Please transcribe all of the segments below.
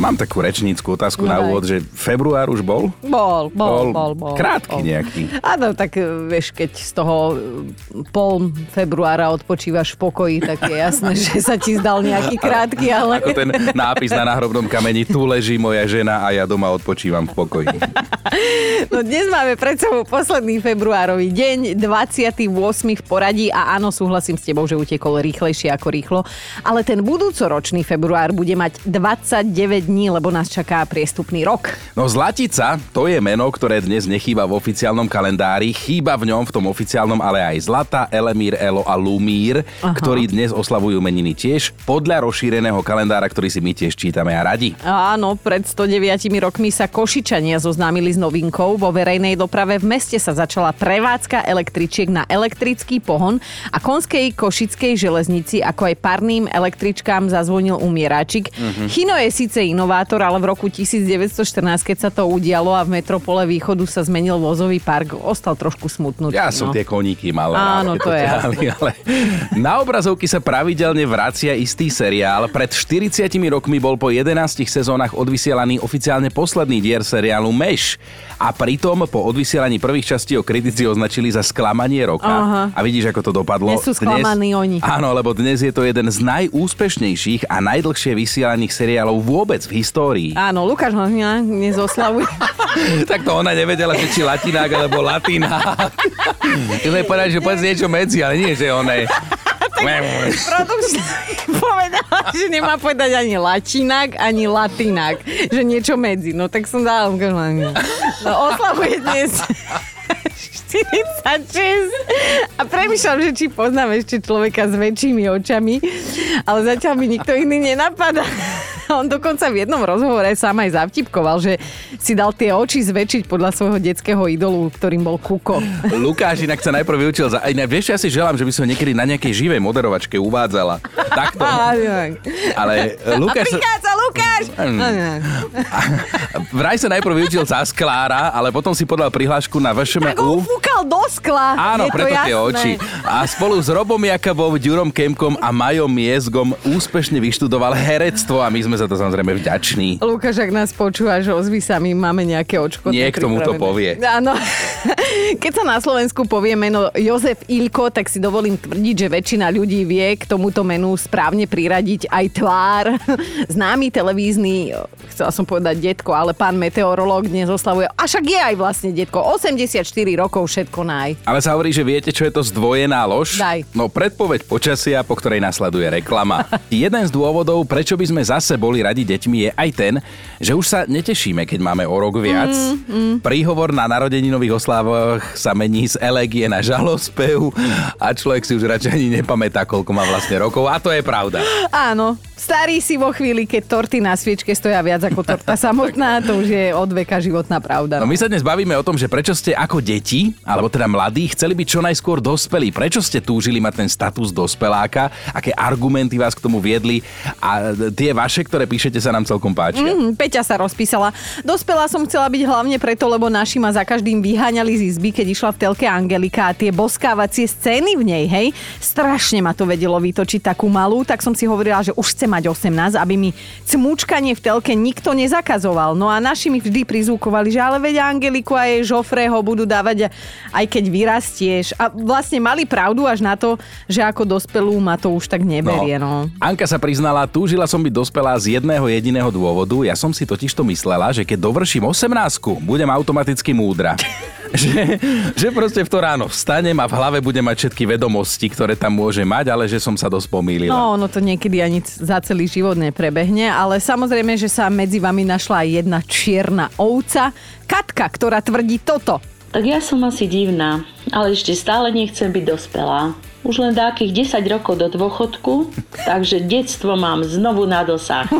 Mám takú rečníckú otázku na No daj. úvod, že február už bol? Bol, bol, bol, bol. Krátky bol. nejaký. Áno, tak e, vieš, keď z toho e, pol februára odpočívaš v pokoji, tak je jasné, že sa ti zdal nejaký krátky, ale... Ako ten nápis na náhrobnom kameni, tu leží moja žena a ja doma odpočívam v pokoji. No dnes máme pred sebou posledný februárový deň, 28. v poradí a áno, súhlasím s tebou, že utekol rýchlejšie ako rýchlo, ale ten budúcoročný február bude mať 29 dní, lebo nás čaká priestupný rok. No Zlatica, to je meno, ktoré dnes nechýba v oficiálnom kalendári. Chýba v ňom v tom oficiálnom ale aj Zlata, Elemír, Elo a Lumír, Aha. ktorí dnes oslavujú meniny tiež podľa rozšíreného kalendára, ktorý si my tiež čítame a radi. Áno, pred 109 rokmi sa Košičania zoznámili s novinkou. Vo verejnej doprave v meste sa začala prevádzka električiek na elektrický pohon a konskej košickej železnici, ako aj parným električkám zazvonil umieráčik. Mhm. Chino je síce inovátor, ale v roku 1914, keď sa to udialo a v metropole východu sa zmenil vozový park, ostal trošku smutnutý. Ja som no. tie koníky mal. Áno, rád, to je ťahali, ale Na obrazovky sa pravidelne vracia istý seriál. Pred 40 rokmi bol po 11 sezónach odvysielaný oficiálne posledný dier seriálu Meš. A pritom po odvysielaní prvých častí ho kritici označili za sklamanie roka. Aha. A vidíš, ako to dopadlo. Dnes sú sklamaní oni. Áno, lebo dnes je to jeden z najúspešnejších a najdlhšie vysielaných seriálov vôbec v histórii. Áno, Lukáš Hlavňa dnes oslavuje. tak to ona nevedela, že či latinák alebo latinák. Ty sme povedali, že povedz niečo medzi, ale nie, že ona je... Produkčná povedala, že nemá povedať ani lačinák, ani latinák. Že niečo medzi. No tak som dala Lukáš. No oslavuje dnes 46 a premýšľam, že či poznám ešte človeka s väčšími očami, ale zatiaľ mi nikto iný nenapadá. On dokonca v jednom rozhovore sám aj zavtipkoval, že si dal tie oči zväčšiť podľa svojho detského idolu, ktorým bol Kuko. Lukáš inak sa najprv vyučil za... Aj vieš, ja si želám, že by som niekedy na nejakej živej moderovačke uvádzala. Takto. Ale A Lukáš... sa- prichádza Lukáš! Mm. Vraj sa najprv vyučil za sklára, ale potom si podal prihlášku na Tak ho VŠMU. fúkal do skla. Áno, preto tie jasné. oči. A spolu s Robom Jakabom, Ďurom Kemkom a Majom Miezgom úspešne vyštudoval herectvo a my sme za to samozrejme vďační. Lukáš, ak nás počúvaš, ozvi sa, my máme nejaké očko. Niekto mu to povie. Áno. Keď sa na Slovensku povie meno Jozef Ilko, tak si dovolím tvrdiť, že väčšina ľudí vie k tomuto menu správne priradiť aj tvár. Známy televízny, chcela som povedať detko, ale pán meteorológ dnes oslavuje, a však je aj vlastne detko, 84 rokov, všetko naj. Ale sa hovorí, že viete, čo je to zdvojená lož? Daj. No predpoveď počasia, po ktorej nasleduje reklama. Jeden z dôvodov, prečo by sme zase boli radi deťmi, je aj ten, že už sa netešíme, keď máme o rok viac. Mm, mm. Príhovor na narodeninových oslávach sa mení z elegie na žalospev a človek si už radšej ani nepamätá, koľko má vlastne rokov. A to je pravda. Áno, starý si vo chvíli, keď torty na sviečke stoja viac ako torta samotná, to už je od veka životná pravda. No my sa dnes bavíme o tom, že prečo ste ako deti, alebo teda mladí, chceli byť čo najskôr dospelí. Prečo ste túžili mať ten status dospeláka? Aké argumenty vás k tomu viedli? A tie vaše, ktoré píšete, sa nám celkom páčia. Mm, Peťa sa rozpísala. Dospelá som chcela byť hlavne preto, lebo naši ma za každým vyháňali z izby, keď išla v telke Angelika a tie boskávacie scény v nej, hej, strašne ma to vedelo vytočiť takú malú, tak som si hovorila, že už chcem mať 18, aby mi cmúčkanie v telke nikto nezakazoval. No a naši mi vždy prizvukovali, že ale veď Angeliku a jej Žofrého budú dávať aj keď vyrastieš. A vlastne mali pravdu až na to, že ako dospelú ma to už tak neberie. No. Anka sa priznala, túžila som byť dospelá z jedného jediného dôvodu. Ja som si totiž to myslela, že keď dovrším 18 budem automaticky múdra. že, že proste v to ráno vstanem a v hlave budem mať všetky vedomosti, ktoré tam môže mať, ale že som sa dosť pomýlila. No, ono to niekedy ani za celý život neprebehne, ale samozrejme, že sa medzi vami našla aj jedna čierna ovca, Katka, ktorá tvrdí toto. Tak ja som asi divná, ale ešte stále nechcem byť dospelá. Už len dákých 10 rokov do dôchodku, takže detstvo mám znovu na dosah.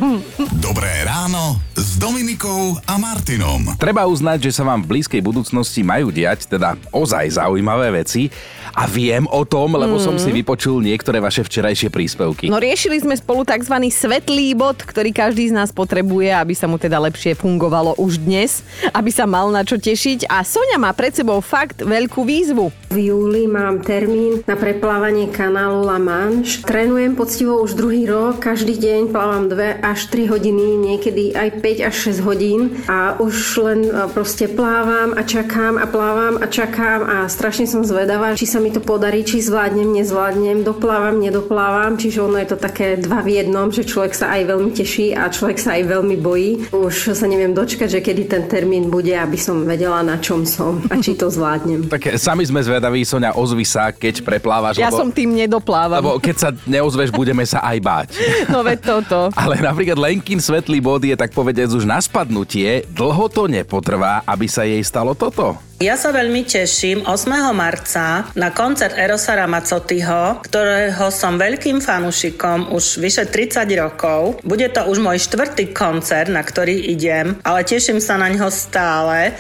Dobré ráno s Dominikou a Martinom. Treba uznať, že sa vám v blízkej budúcnosti majú diať teda ozaj zaujímavé veci a viem o tom, lebo mm. som si vypočul niektoré vaše včerajšie príspevky. No riešili sme spolu tzv. svetlý bod, ktorý každý z nás potrebuje, aby sa mu teda lepšie fungovalo už dnes, aby sa mal na čo tešiť a Sonia má pred sebou fakt veľkú výzvu. V júli mám termín na preplávanie kanálu La Manche. Trénujem poctivo už druhý rok, každý deň plávam 2 až 3 hodiny, niekedy aj 5 až 6 hodín a už len e, proste plávam a čakám a plávam a čakám a strašne som zvedavá, či sa mi to podarí, či zvládnem, nezvládnem, doplávam, nedoplávam, čiže ono je to také dva v jednom, že človek sa aj veľmi teší a človek sa aj veľmi bojí. Už sa neviem dočkať, že kedy ten termín bude, aby som vedela, na čom som a či to zvládnem. Tak sami sme zvedaví, Sonia, ozvi sa, keď preplávaš. Ja lebo, som tým nedoplávam. Lebo keď sa neozveš, budeme sa aj báť. No veď toto. Ale napríklad Lenkin svetlý bod je tak povedať už na spadnutie. Dlho to nepotrvá, aby sa jej stalo toto. Ja sa veľmi teším 8. marca na koncert Erosa Ramacottiho, ktorého som veľkým fanúšikom už vyše 30 rokov. Bude to už môj štvrtý koncert, na ktorý idem, ale teším sa na ňo stále.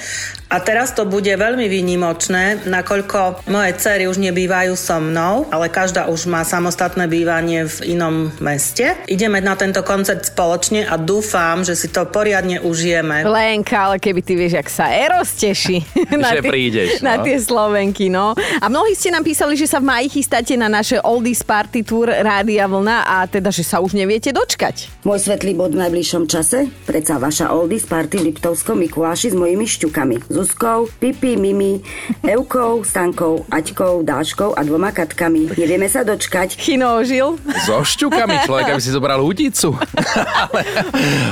A teraz to bude veľmi výnimočné, nakoľko moje cery už nebývajú so mnou, ale každá už má samostatné bývanie v inom meste. Ideme na tento koncert spoločne a dúfam, že si to poriadne užijeme. Lenka, ale keby ty vieš, jak sa Eros teší. Že prídeš, no. Na tie Slovenky, no. A mnohí ste nám písali, že sa v maji chystáte na naše Oldies Party Tour Rádia Vlna a teda, že sa už neviete dočkať. Môj svetlý bod v najbližšom čase? Predsa vaša Oldies Party v Liptovskom Mikuláši s mojimi šťukami. Zuzkou, Pipi, Mimi, Eukou, Stankou, Aťkou, Dáškou a dvoma katkami. Nevieme sa dočkať. Chino ožil. So šťukami človek, aby si zobral hudicu. Ale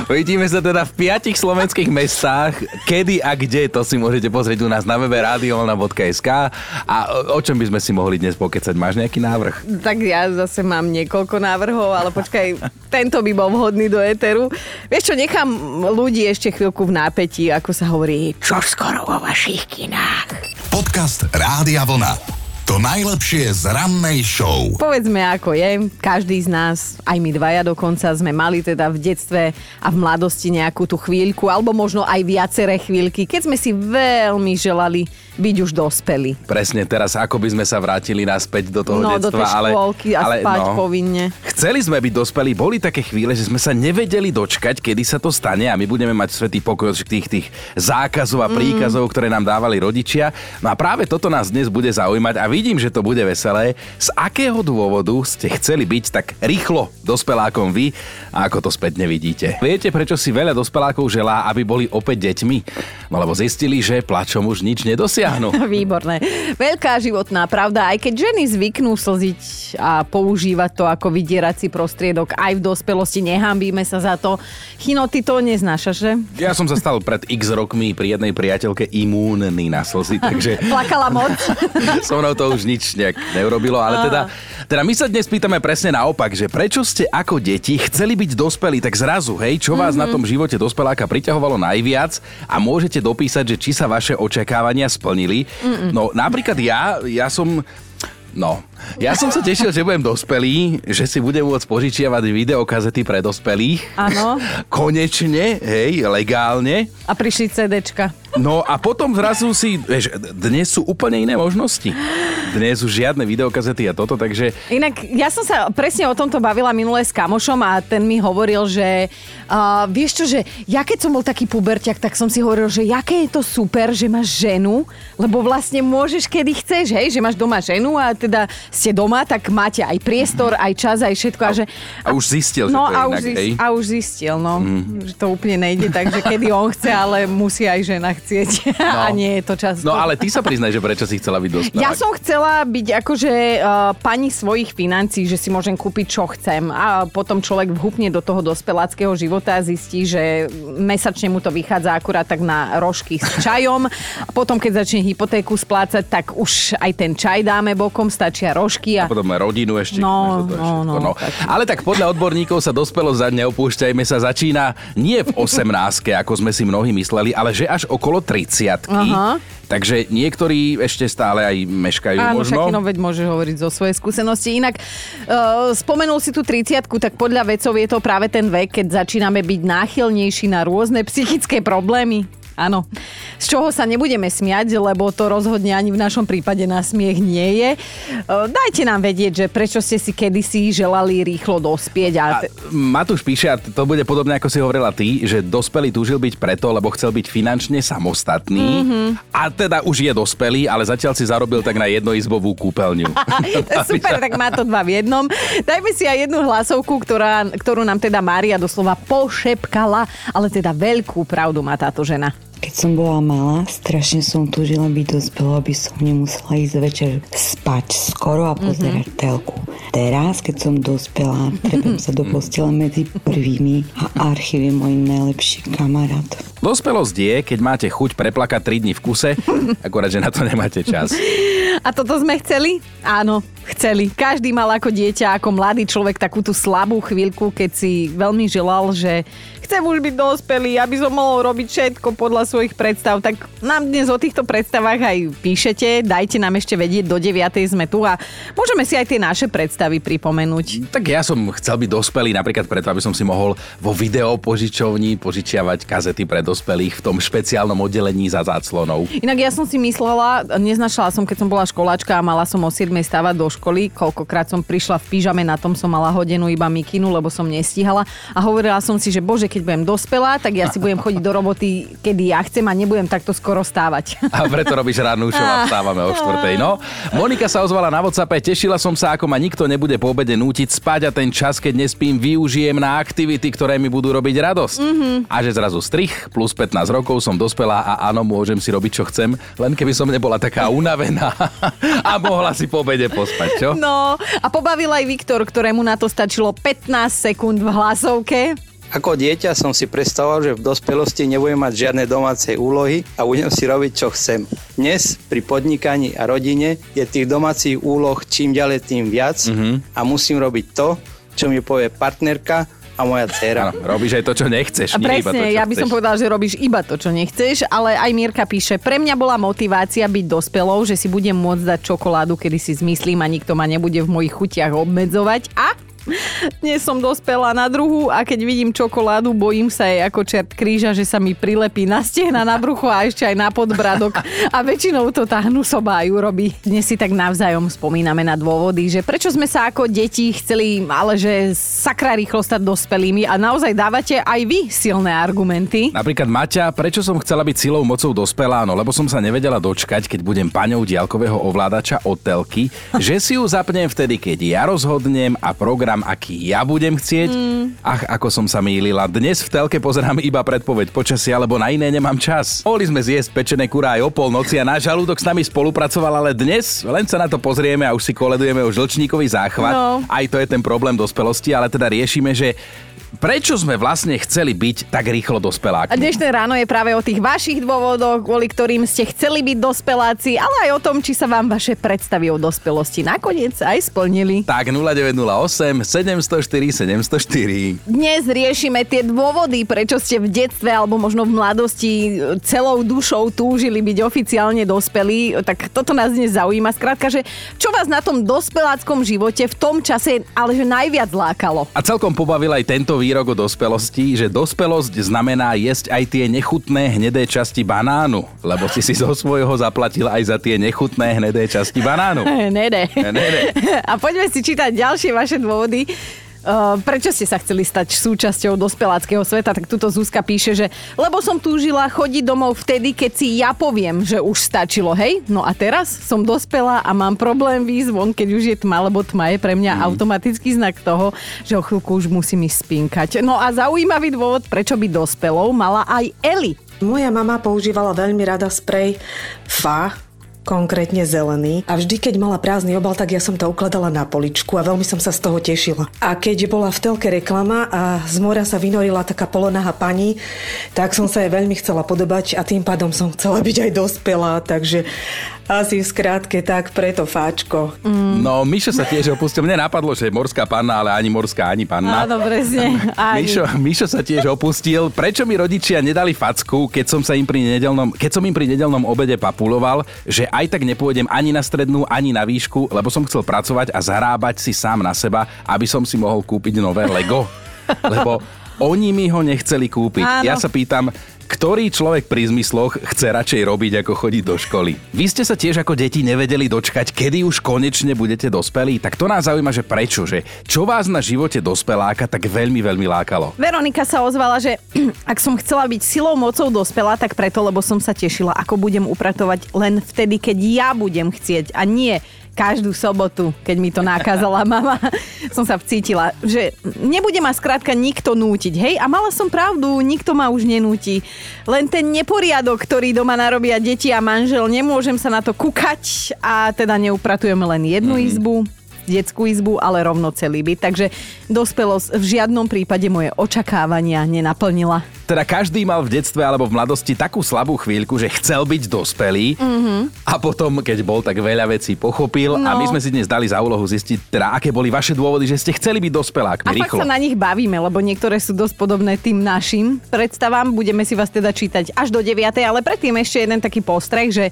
uvidíme sa teda v piatich slovenských mestách. Kedy a kde, to si môžete pozrieť u nás na webe radiolna.sk a o čom by sme si mohli dnes pokecať? Máš nejaký návrh? Tak ja zase mám niekoľko návrhov, ale počkaj, tento by bol vhodný do éteru. Vieš čo, nechám ľudí ešte chvíľku v nápetí, ako sa hovorí, čo skoro vo vašich kinách. Podcast Rádia Vlna. To najlepšie z rannej show. Povedzme ako je, každý z nás, aj my dvaja dokonca, sme mali teda v detstve a v mladosti nejakú tú chvíľku, alebo možno aj viaceré chvíľky, keď sme si veľmi želali byť už dospelí. Presne, teraz ako by sme sa vrátili naspäť do toho No, detstva. do tej ale, škôlky a ale, spať no, povinne. Chceli sme byť dospelí, boli také chvíle, že sme sa nevedeli dočkať, kedy sa to stane a my budeme mať svetý pokoj od tých, tých zákazov a Mm. príkazov, ktoré nám dávali rodičia. No a práve toto nás dnes bude zaujímať a vidím, že to bude veselé. Z akého dôvodu ste chceli byť tak rýchlo dospelákom vy a ako to spätne vidíte? Viete, prečo si veľa dospelákov želá, aby boli opäť deťmi? No lebo zistili, že plačom už nič nedosiahnu. Výborné. Veľká životná pravda, aj keď ženy zvyknú slziť a používať to ako vydierací prostriedok aj v dospelosti, nehambíme sa za to. Chino, ty to neznášaš, že? Ja som sa stal pred x rokmi pri jednej priateľke imúnny na slzy, takže Plakala moc. so mnou to už nič nejak neurobilo, ale teda, teda my sa dnes pýtame presne naopak, že prečo ste ako deti chceli byť dospelí, tak zrazu, hej, čo vás mm-hmm. na tom živote dospeláka priťahovalo najviac a môžete dopísať, že či sa vaše očakávania splnili. Mm-mm. No napríklad ja, ja som No, ja som sa tešil, že budem dospelý, že si budem môcť požičiavať videokazety pre dospelých. Áno. Konečne, hej, legálne. A prišli CDčka. No a potom zrazu si, vieš, dnes sú úplne iné možnosti. Dnes už žiadne videokazety a toto, takže Inak ja som sa presne o tomto bavila minulé s kamošom a ten mi hovoril, že uh, vieš čo, že ja keď som bol taký puberťak, tak som si hovoril, že jaké je to super, že máš ženu, lebo vlastne môžeš kedy chceš, hej, že máš doma ženu a teda ste doma, tak máte aj priestor, aj čas, aj všetko. A, že, a už zistil, no, že to je a inak, už, zist, hej? a už zistil, no, mm. že to úplne nejde tak, že kedy on chce, ale musí aj žena chcieť. No. a nie je to čas. No ale ty sa priznaj, že prečo si chcela byť dospelák. Ja som chcela byť akože uh, pani svojich financií, že si môžem kúpiť čo chcem a potom človek vhupne do toho dospeláckého života a zistí, že mesačne mu to vychádza akurát tak na rožky s čajom. A potom, keď začne hypotéku splácať, tak už aj ten čaj dáme bokom, stačia rožky a... A potom rodinu ešte. No, to no, no, no. tak. Ale tak podľa odborníkov sa dospelo za neopúšťajme sa začína nie v 18 ako sme si mnohí mysleli, ale že až okolo 30 Aha. Takže niektorí ešte stále aj meškajú Áno, možno. však no, veď môže hovoriť zo svojej skúsenosti. Inak uh, spomenul si tú 30 tak podľa vedcov je to práve ten vek, keď začíname byť náchylnejší na rôzne psychické problémy. Áno. Z čoho sa nebudeme smiať, lebo to rozhodne ani v našom prípade na smiech nie je. Uh, Dajte nám vedieť, že prečo ste si kedysi želali rýchlo dospieť. A... A Matúš píše, a to bude podobne ako si hovorila ty, že dospelý túžil byť preto, lebo chcel byť finančne samostatný Mhm. a teda už je dospelý, ale zatiaľ si zarobil tak na jednoizbovú kúpeľňu. Super, tak má to dva v jednom. Dajme si aj jednu hlasovku, ktorá, ktorú nám teda Mária doslova pošepkala, ale teda veľkú pravdu má táto žena. Keď som bola malá, strašne som túžila byť dospelá, aby som nemusela ísť večer spať skoro a pozerať mm-hmm. telku. Teraz, keď som dospelá, treba sa do postele medzi prvými a archív je môj najlepší kamarát. Dospelosť je, keď máte chuť preplakať 3 dní v kuse, akorát, že na to nemáte čas. A toto sme chceli? Áno, chceli. Každý mal ako dieťa, ako mladý človek takú tú slabú chvíľku, keď si veľmi želal, že chcem už byť dospelý, aby som mohol robiť všetko podľa svojich predstav. Tak nám dnes o týchto predstavách aj píšete, dajte nám ešte vedieť, do 9. sme tu a môžeme si aj tie naše predstavy pripomenúť. Tak ja som chcel byť dospelý napríklad preto, aby som si mohol vo videopožičovni požičiavať kazety pre dospelých v tom špeciálnom oddelení za záclonou. Inak ja som si myslela, neznašala som, keď som bola školáčka a mala som o 7 stávať do školy, koľkokrát som prišla v pyžame, na tom som mala hodinu iba mikinu, lebo som nestíhala a hovorila som si, že bože, keď budem dospelá, tak ja si budem chodiť do roboty, kedy ja chcem a nebudem takto skoro stávať. A preto robíš rannú show a vstávame o štvrtej. No, Monika sa ozvala na WhatsAppe, tešila som sa, ako ma nikto nebude po obede nútiť spať a ten čas, keď nespím, využijem na aktivity, ktoré mi budú robiť radosť. Mm-hmm. A že zrazu strich, plus 15 rokov som dospelá a áno, môžem si robiť, čo chcem, len keby som nebola taká unavená a mohla si po obede pospať, čo? No a pobavil aj Viktor, ktorému na to stačilo 15 sekúnd v hlasovke. Ako dieťa som si predstavoval, že v dospelosti nebudem mať žiadne domácej úlohy a budem si robiť, čo chcem. Dnes pri podnikaní a rodine je tých domácich úloh čím ďalej tým viac mm-hmm. a musím robiť to, čo mi povie partnerka a moja dcéra. Áno, robíš aj to, čo nechceš. A nie iba to, presne, čo ja by som povedala, že robíš iba to, čo nechceš, ale aj Mirka píše, pre mňa bola motivácia byť dospelou, že si budem môcť dať čokoládu, kedy si zmyslím a nikto ma nebude v mojich chutiach obmedzovať a dnes som dospela na druhu a keď vidím čokoládu, bojím sa jej ako čert kríža, že sa mi prilepí na stehna, na brucho a ešte aj na podbradok. A väčšinou to tá hnusobá ju robí. Dnes si tak navzájom spomíname na dôvody, že prečo sme sa ako deti chceli, ale že sakra rýchlo stať dospelými a naozaj dávate aj vy silné argumenty. Napríklad Maťa, prečo som chcela byť silou mocou dospelá? No lebo som sa nevedela dočkať, keď budem paňou diaľkového ovládača od telky, že si ju zapnem vtedy, keď ja rozhodnem a program, aký ja budem chcieť. Mm. Ach, ako som sa mýlila. Dnes v telke pozerám iba predpoveď počasia, lebo na iné nemám čas. Mohli sme zjesť pečené kurá aj o polnoci a náš žalúdok s nami spolupracoval, ale dnes len sa na to pozrieme a už si koledujeme o žlčníkový záchvat. No. Aj to je ten problém dospelosti, ale teda riešime, že prečo sme vlastne chceli byť tak rýchlo A dospelákmi. dnešné ráno je práve o tých vašich dôvodoch, kvôli ktorým ste chceli byť dospeláci, ale aj o tom, či sa vám vaše predstavy o dospelosti nakoniec aj splnili. Tak 0908 704 704. Dnes riešime tie dôvody, prečo ste v detstve alebo možno v mladosti celou dušou túžili byť oficiálne dospelí. Tak toto nás dnes zaujíma. Skrátka, že čo vás na tom dospeláckom živote v tom čase ale že najviac lákalo? A celkom pobavil aj tento výrok o dospelosti, že dospelosť znamená jesť aj tie nechutné hnedé časti banánu, lebo si si zo svojho zaplatil aj za tie nechutné hnedé časti banánu. Nede. Nede. A poďme si čítať ďalšie vaše dôvody. Uh, prečo ste sa chceli stať súčasťou dospeláckého sveta? Tak tuto Zuzka píše, že lebo som túžila chodiť domov vtedy, keď si ja poviem, že už stačilo, hej? No a teraz som dospelá a mám problém výjsť von, keď už je tma, lebo tma je pre mňa mm. automatický znak toho, že o chvíľku už musím ísť spinkať. No a zaujímavý dôvod, prečo by dospelou mala aj Eli. Moja mama používala veľmi rada sprej FA konkrétne zelený. A vždy, keď mala prázdny obal, tak ja som to ukladala na poličku a veľmi som sa z toho tešila. A keď bola v telke reklama a z mora sa vynorila taká polonaha pani, tak som sa jej veľmi chcela podobať a tým pádom som chcela byť aj dospelá, takže asi v skrátke tak preto fáčko. Mm. No, Mišo sa tiež opustil. Mne napadlo, že je morská panna, ale ani morská, ani panna. Áno, presne. Ani. Mišo, Mišo sa tiež opustil. Prečo mi rodičia nedali facku, keď som sa im pri nedelnom, keď som im pri nedelnom obede papuloval, že aj tak nepôjdem ani na strednú, ani na výšku, lebo som chcel pracovať a zarábať si sám na seba, aby som si mohol kúpiť nové Lego. Lebo oni mi ho nechceli kúpiť. Áno. Ja sa pýtam, ktorý človek pri zmysloch chce radšej robiť, ako chodiť do školy. Vy ste sa tiež ako deti nevedeli dočkať, kedy už konečne budete dospelí? Tak to nás zaujíma, že prečo, že čo vás na živote dospeláka tak veľmi, veľmi lákalo? Veronika sa ozvala, že ak som chcela byť silou mocou dospelá, tak preto, lebo som sa tešila, ako budem upratovať len vtedy, keď ja budem chcieť a nie každú sobotu, keď mi to nakázala mama, som sa vcítila, že nebude ma skrátka nikto nútiť, hej? A mala som pravdu, nikto ma už nenúti. Len ten neporiadok, ktorý doma narobia deti a manžel, nemôžem sa na to kúkať a teda neupratujeme len jednu mm. izbu detskú izbu, ale rovno celý byt. Takže dospelosť v žiadnom prípade moje očakávania nenaplnila. Teda každý mal v detstve alebo v mladosti takú slabú chvíľku, že chcel byť dospelý mm-hmm. a potom, keď bol, tak veľa vecí pochopil no. a my sme si dnes dali za úlohu zistiť, teda aké boli vaše dôvody, že ste chceli byť dospelákmi a rýchlo. fakt sa na nich bavíme, lebo niektoré sú dosť podobné tým našim predstavám. Budeme si vás teda čítať až do 9. ale predtým ešte jeden taký postreh, že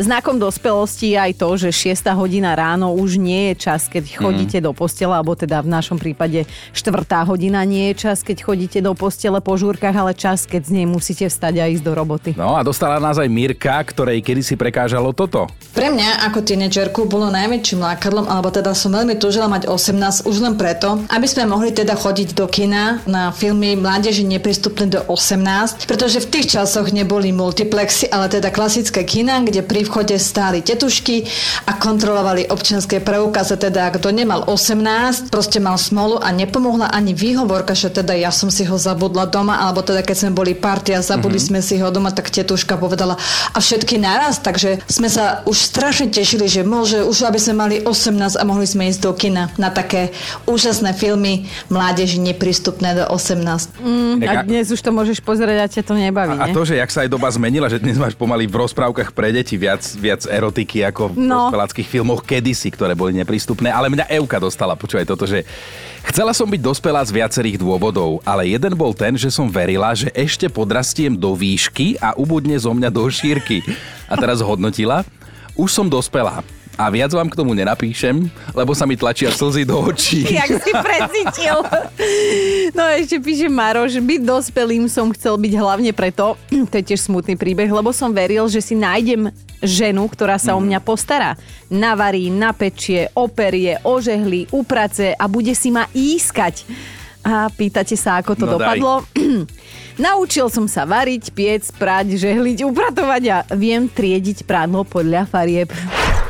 Znakom dospelosti je aj to, že 6 hodina ráno už nie je čas, keď mhm. chodíte mm. do postela, alebo teda v našom prípade 4 hodina nie je čas, keď chodíte do postele po žúrkach, ale čas, keď z nej musíte vstať a ísť do roboty. No a dostala nás aj Mirka, ktorej kedysi prekážalo toto. Pre mňa ako tínedžerku bolo najväčším lákadlom, alebo teda som veľmi túžila mať 18 už len preto, aby sme mohli teda chodiť do kina na filmy Mládeži neprístupné do 18, pretože v tých časoch neboli multiplexy, ale teda klasické kina, kde pri vchode stáli tetušky a kontrolovali občianské preukaze, teda kto nemal 18, proste mal smolu a nepomohla ani výhovorka, že teda ja som si ho zabudla doma, alebo teda keď sme boli partia, zabudli mm-hmm. sme si ho doma, tak tetuška povedala a všetky naraz, takže sme sa už strašne tešili, že môže už aby sme mali 18 a mohli sme ísť do kina na také úžasné filmy mládeži neprístupné do 18. Mm, a dnes už to môžeš pozerať a ťa to nebaví, A, a to, že jak sa aj doba zmenila, že dnes máš pomaly v rozprávkach pre deti viac viac, viac erotiky ako v no. dospeláckých filmoch kedysi, ktoré boli neprístupné. Ale mňa Euka dostala, počúvaj toto, že chcela som byť dospelá z viacerých dôvodov, ale jeden bol ten, že som verila, že ešte podrastiem do výšky a ubudne zo mňa do šírky. A teraz hodnotila, už som dospelá. A viac vám k tomu nenapíšem, lebo sa mi tlačia slzy do očí. Jak si precítil. No ešte píše Maroš, byť dospelým som chcel byť hlavne preto, to je tiež smutný príbeh, lebo som veril, že si nájdem ženu, ktorá sa mm. o mhm. mňa postará. Navarí, napečie, operie, ožehli, uprace a bude si ma ískať. A pýtate sa, ako to no dopadlo? Naučil som sa variť, piec, prať, žehliť, upratovať a viem triediť prádlo podľa farieb.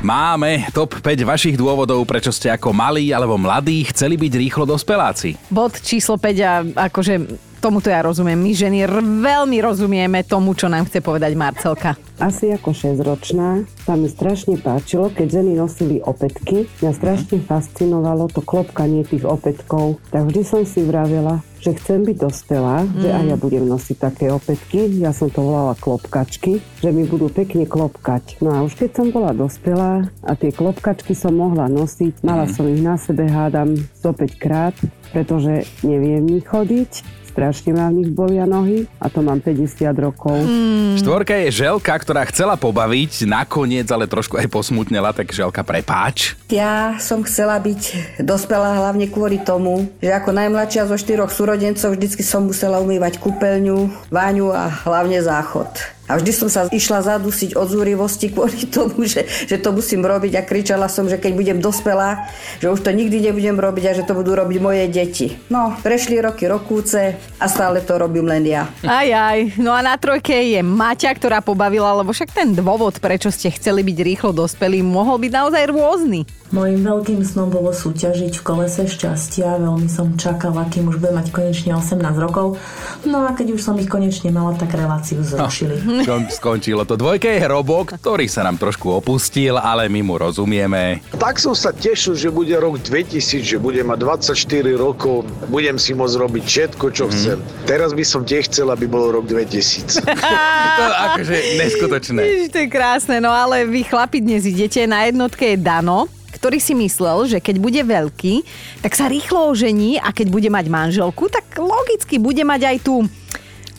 Máme top 5 vašich dôvodov, prečo ste ako malí alebo mladí chceli byť rýchlo dospeláci. Bod číslo 5 a akože tomuto ja rozumiem. My ženy veľmi rozumieme tomu, čo nám chce povedať Marcelka. Asi ako 6-ročná sa mi strašne páčilo, keď ženy nosili opätky. Mňa strašne fascinovalo to klopkanie tých opätkov. Tak vždy som si vravela, že chcem byť dospelá, mm. že aj ja budem nosiť také opätky. Ja som to volala klopkačky, že mi budú pekne klopkať. No a už keď som bola dospelá a tie klopkačky som mohla nosiť, mala mm. som ich na sebe, hádam, 105 krát, pretože neviem nich chodiť strašne ma v nich bolia nohy a to mám 50 rokov. Mm. Štvorka je Želka, ktorá chcela pobaviť, nakoniec ale trošku aj posmutnela, tak Želka prepáč. Ja som chcela byť dospelá hlavne kvôli tomu, že ako najmladšia zo štyroch súrodencov vždycky som musela umývať kúpeľňu, váňu a hlavne záchod. A vždy som sa išla zadusiť od zúrivosti kvôli tomu, že, že to musím robiť a kričala som, že keď budem dospelá, že už to nikdy nebudem robiť a že to budú robiť moje deti. No, prešli roky, rokúce a stále to robím len ja. Aj, aj. No a na trojke je Maťa, ktorá pobavila, lebo však ten dôvod, prečo ste chceli byť rýchlo dospelí, mohol byť naozaj rôzny. Mojím veľkým snom bolo súťažiť v kolese šťastia. Veľmi som čakala, kým už budem mať konečne 18 rokov. No a keď už som ich konečne mala, tak reláciu zrušili. No, skončilo to. Dvojka je hrobok, ktorý sa nám trošku opustil, ale my mu rozumieme. Tak som sa tešil, že bude rok 2000, že budem mať 24 rokov, budem si môcť robiť všetko, čo Mhm. chcem. Teraz by som tiež chcel, aby bol rok 2000. to akože neskutočné. Ježiš, to je krásne, no ale vy chlapi dnes idete, na jednotke je Dano, ktorý si myslel, že keď bude veľký, tak sa rýchlo ožení a keď bude mať manželku, tak logicky bude mať aj tú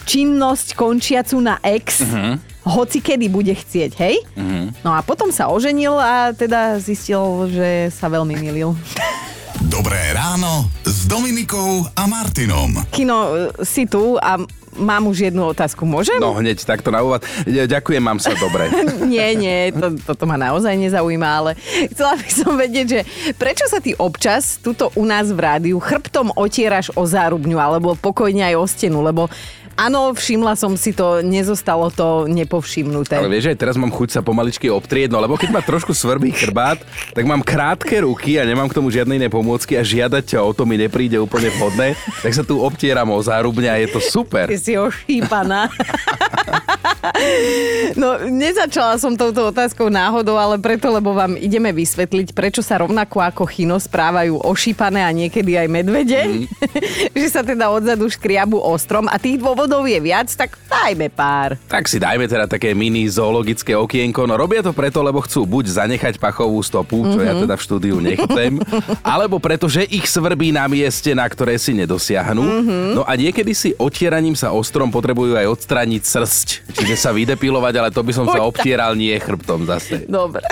činnosť končiacu na ex, Mhm. hoci kedy bude chcieť, hej? Mhm. No a potom sa oženil a teda zistil, že sa veľmi milil. Dobré ráno s Dominikou a Martinom. Kino, e, si tu a mám už jednu otázku, môžem? No hneď takto na úvod. Ja Ďakujem, mám sa dobre. nie, nie, to, toto ma naozaj nezaujíma, ale chcela by som vedieť, že prečo sa ty občas tuto u nás v rádiu chrbtom otieraš o zárubňu alebo pokojne aj o stenu, lebo áno, všimla som si to, nezostalo to nepovšimnuté. Ale vieš, aj teraz mám chuť sa pomaličky obtrieť, no lebo keď ma trošku svrbí chrbát, tak mám krátke ruky a nemám k tomu žiadne iné pomôcky a žiadať ťa o to mi nepríde úplne vhodné, tak sa tu obtieram o zárubne a je to super. Ty si ošípaná. No, nezačala som touto otázkou náhodou, ale preto, lebo vám ideme vysvetliť, prečo sa rovnako ako chino správajú ošípané a niekedy aj medvede. Mhm. že sa teda odzadu škriabu ostrom a tých dôvodov je viac, tak dajme pár. Tak si dajme teda také mini zoologické okienko. No robia to preto, lebo chcú buď zanechať pachovú stopu, čo ja Mhm. teda v štúdiu nechcem, alebo preto, že ich svrbí na mieste, na ktoré si nedosiahnu. Mhm. No a niekedy si otieraním sa ostrom potrebujú aj odstrániť srsť, čiže sa vydepilovať, ale to by som sa obtieral nie chrbtom zase. Dobre.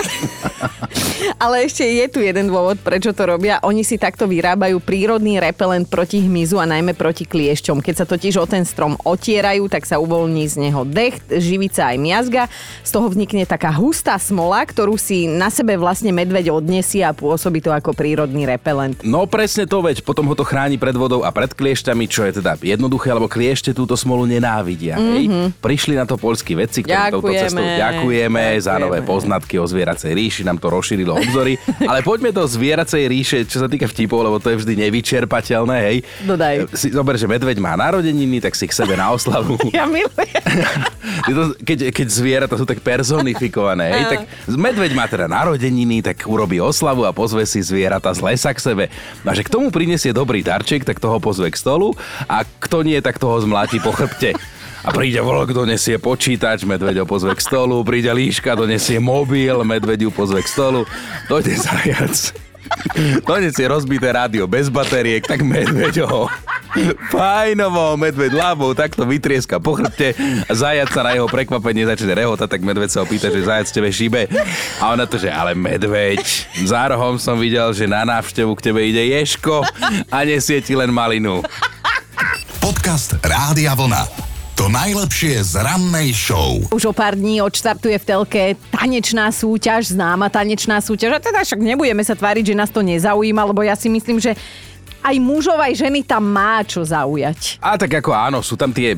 Ale ešte je tu jeden dôvod, prečo to robia. Oni si takto vyrábajú prírodný repelent proti hmyzu a najmä proti kliešťom. Keď sa totiž o ten strom otierajú, tak sa uvoľní z neho decht, živica aj miazga. Z toho vznikne taká hustá smola, ktorú si na sebe vlastne medveď odnesie a pôsobí to ako prírodný repelent. No presne to, veď potom ho to chráni pred vodou a pred kliešťami, čo je teda jednoduché, lebo kliešte túto smolu nenávidia. Mm-hmm. Hej? Prišli na to poľskí vedci, ktorí touto Ďakujeme. cestou ďakujeme, za nové poznatky o zvieracej ríši, nám to rozšírilo obzory. Ale poďme do zvieracej ríše, čo sa týka vtipov, lebo to je vždy nevyčerpateľné, hej. Dodaj. Si zober, že medveď má narodeniny, tak si k sebe na oslavu. Ja milujem. Keď, keď zvieratá sú tak personifikované, hej, tak medveď má teda narodeniny, tak urobí oslavu a pozve si zvieratá z lesa k sebe. A že k tomu prinesie dobrý darček, tak toho pozve k stolu a kto nie, tak toho zmláti po chrbte. A príde vlk, donesie počítač, medveď ho pozve k stolu, príde líška, donesie mobil, medveď ju pozve k stolu, dojde zajac. Donesie rozbité rádio bez batériek, tak medveď ho fajnovo, medveď ľavou takto vytrieska po chrbte a zajac sa na jeho prekvapenie začne rehotať, tak medveď sa ho pýta, že zajac tebe šíbe. A ona to, že ale medveď, za rohom som videl, že na návštevu k tebe ide Ješko a nesie ti len malinu. Podcast Rádia Vlna. To najlepšie z rannej show. Už o pár dní odštartuje v telke tanečná súťaž, známa tanečná súťaž. A teda však nebudeme sa tváriť, že nás to nezaujíma, lebo ja si myslím, že aj mužov, aj ženy tam má čo zaujať. A tak ako áno, sú tam tie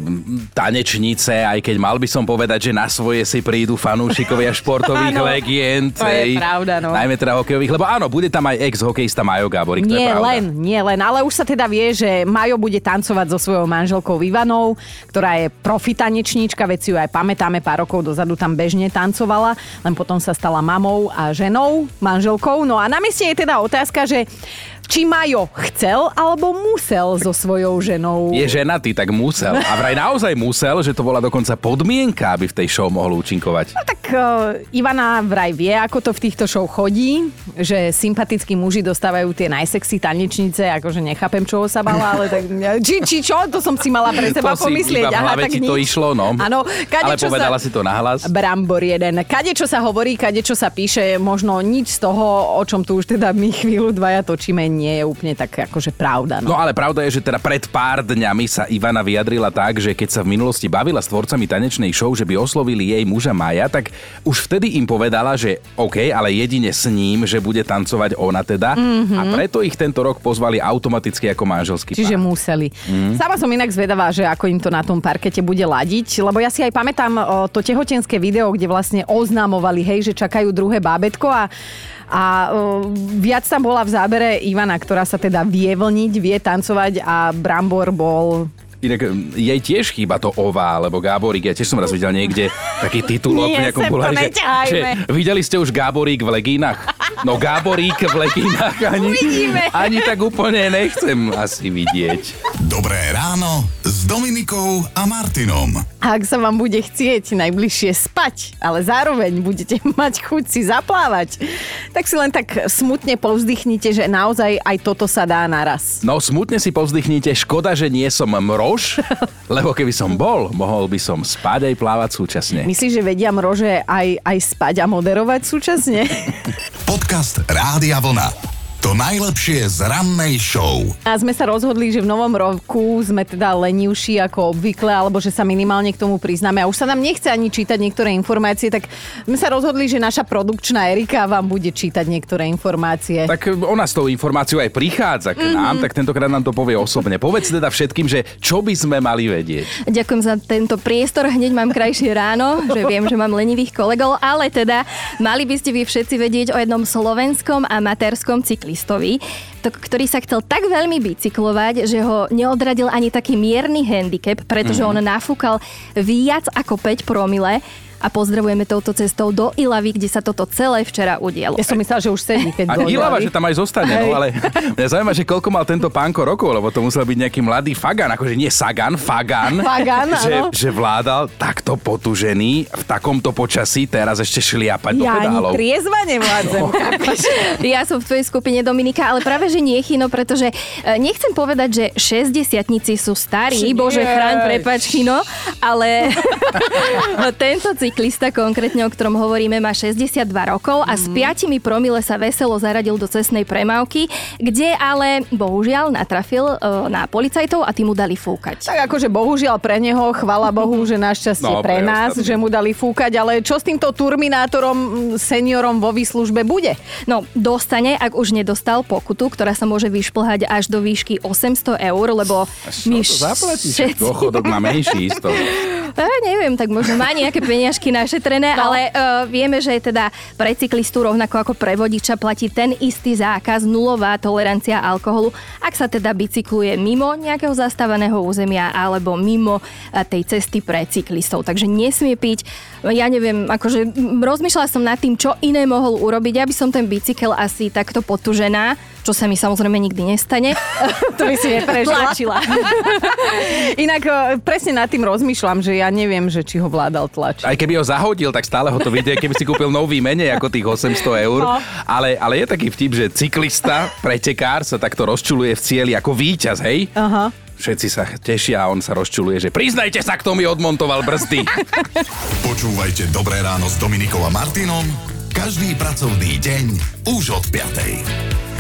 tanečnice, aj keď mal by som povedať, že na svoje si prídu fanúšikovia športových Áno, legend. to je pravda, no. Najmä teda hokejových, lebo áno, bude tam aj ex-hokejista Majo Gáborík, to je Nie pravda. len, nie len, ale už sa teda vie, že Majo bude tancovať so svojou manželkou Ivanou, ktorá je profi tanečníčka, veď si ju aj pamätáme, pár rokov dozadu tam bežne tancovala, len potom sa stala mamou a ženou, manželkou. No a na mieste je teda otázka, že či Majo chcel alebo musel so svojou ženou. Je ženatý, tak musel. A vraj naozaj musel, že to bola dokonca podmienka, aby v tej show mohol účinkovať. Tak uh, Ivana vraj vie, ako to v týchto show chodí, že sympatickí muži dostávajú tie najsexy tanečnice, akože nechápem, čoho sa bala, ale tak... Či, či čo? To som si mala pre seba to pomyslieť. Si iba v hlave ti to nič. išlo, no. Áno, Ale povedala sa... si to nahlas. Brambor jeden. Kade čo sa hovorí, kade čo sa píše, možno nič z toho, o čom tu už teda my chvíľu dvaja točíme, nie je úplne tak akože pravda. No No. ale pravda je, že teda pred pár dňami sa Ivana vyjadrila tak, že keď sa v minulosti bavila s tvorcami tanečnej show, že by oslovili jej muža Maja, tak už vtedy im povedala, že OK, ale jedine s ním, že bude tancovať ona teda. Mhm. A preto ich tento rok pozvali automaticky ako manželský Čiže pár. museli. Mm. Sama som inak zvedavá, že ako im to na tom parkete bude ladiť, lebo ja si aj pamätám to tehotenské video, kde vlastne oznamovali, hej, že čakajú druhé bábetko a a viac tam bola v zábere Ivana, ktorá sa teda vie vlniť, vie tancovať a Brambor bol Inak mm, jej tiež chýba to ová, lebo Gáborík, ja tiež som raz videl niekde taký titulok Nie, v nejakom bulári, že, že videli ste už Gáborík v legínach? No Gáborík v legínach ani, Uvidíme. ani tak úplne nechcem asi vidieť. Dobré ráno s Dominikou a Martinom. Ak sa vám bude chcieť najbližšie spať, ale zároveň budete mať chuť si zaplávať, tak si len tak smutne povzdychnite, že naozaj aj toto sa dá naraz. No smutne si povzdychnite, škoda, že nie som mrož, lebo keby som bol, mohol by som spať aj plávať súčasne. Myslíš, že vedia mrože aj, aj spať a moderovať súčasne? Podcast Rádia Vlna. To najlepšie z rannej show. A sme sa rozhodli, že v novom roku sme teda lenivší ako obvykle, alebo že sa minimálne k tomu priznáme. A už sa nám nechce ani čítať niektoré informácie, tak sme sa rozhodli, že naša produkčná Erika vám bude čítať niektoré informácie. Tak ona s tou informáciou aj prichádza k nám, Mhm. tak tentokrát nám to povie osobne. Povedz teda všetkým, že čo by sme mali vedieť. Ďakujem za tento priestor. Hneď mám krajšie ráno, že viem, že mám lenivých kolegov, ale teda mali by ste vy všetci vedieť o jednom slovenskom amatérskom cyklistovi, to, ktorý sa chcel tak veľmi bicyklovať, že ho neodradil ani taký mierny handicap, pretože Mhm. on nafúkal viac ako 5 promile a pozdravujeme touto cestou do Ilavy, kde sa toto celé včera udialo. Ja som myslela, že už sedí, keď A Ilava, že tam aj zostane, no ale mňa zaujíma, že koľko mal tento pánko rokov, lebo to musel byť nejaký mladý Fagan, akože nie Sagan, Fagan. Fagan, že, áno. že vládal takto potužený v takomto počasí, teraz ešte šliapať do Ja ani pedálov. triezva nevládzem. Ja som v tvojej skupine Dominika, ale práve že nie Chino, pretože e, nechcem povedať, že 60 sú starí, Nie. bože chráň, prepač Chino, ale tento cyklista konkrétne, o ktorom hovoríme, má 62 rokov a s Mhm. 5 promile sa veselo zaradil do cestnej premávky, kde ale bohužiaľ natrafil e, na policajtov a tí mu dali fúkať. Tak akože bohužiaľ pre neho, chvala Bohu, že našťastie No, pre pre nás, že mu dali fúkať, ale čo s týmto Turminátorom, mm, seniorom vo výslužbe bude? No, dostane, ak už nedostal pokutu, ktorá sa môže vyšplhať až do výšky 800 eur, lebo my to zaplatíš? všetci... Dôchodok má menší isto. Ja, neviem, tak možno má nejaké peniažky našetrené, no. ale uh, vieme, že teda pre cyklistu rovnako ako pre vodiča platí ten istý zákaz, nulová tolerancia alkoholu, ak sa teda bicykluje mimo nejakého zastávaného územia alebo mimo uh, tej cesty pre cyklistov. Takže nesmie piť. Ja neviem, akože rozmýšľala som nad tým, čo iné mohol urobiť. Ja by som ten bicykel asi takto potužená, čo sa mi samozrejme nikdy nestane. To by si neprežila. Inak e, presne nad tým rozmýšľam, že ja neviem, že či ho vládal tlač. Aj keby ho zahodil, tak stále ho to vidie, keby si kúpil nový menej ako tých 800 eur. No. Ale, ale je taký vtip, že cyklista, pretekár sa takto rozčuluje v cieli ako víťaz, hej? Aha. Všetci sa tešia a on sa rozčuluje, že priznajte sa, kto mi odmontoval brzdy. Počúvajte Dobré ráno s Dominikou a Martinom každý pracovný deň už od 5.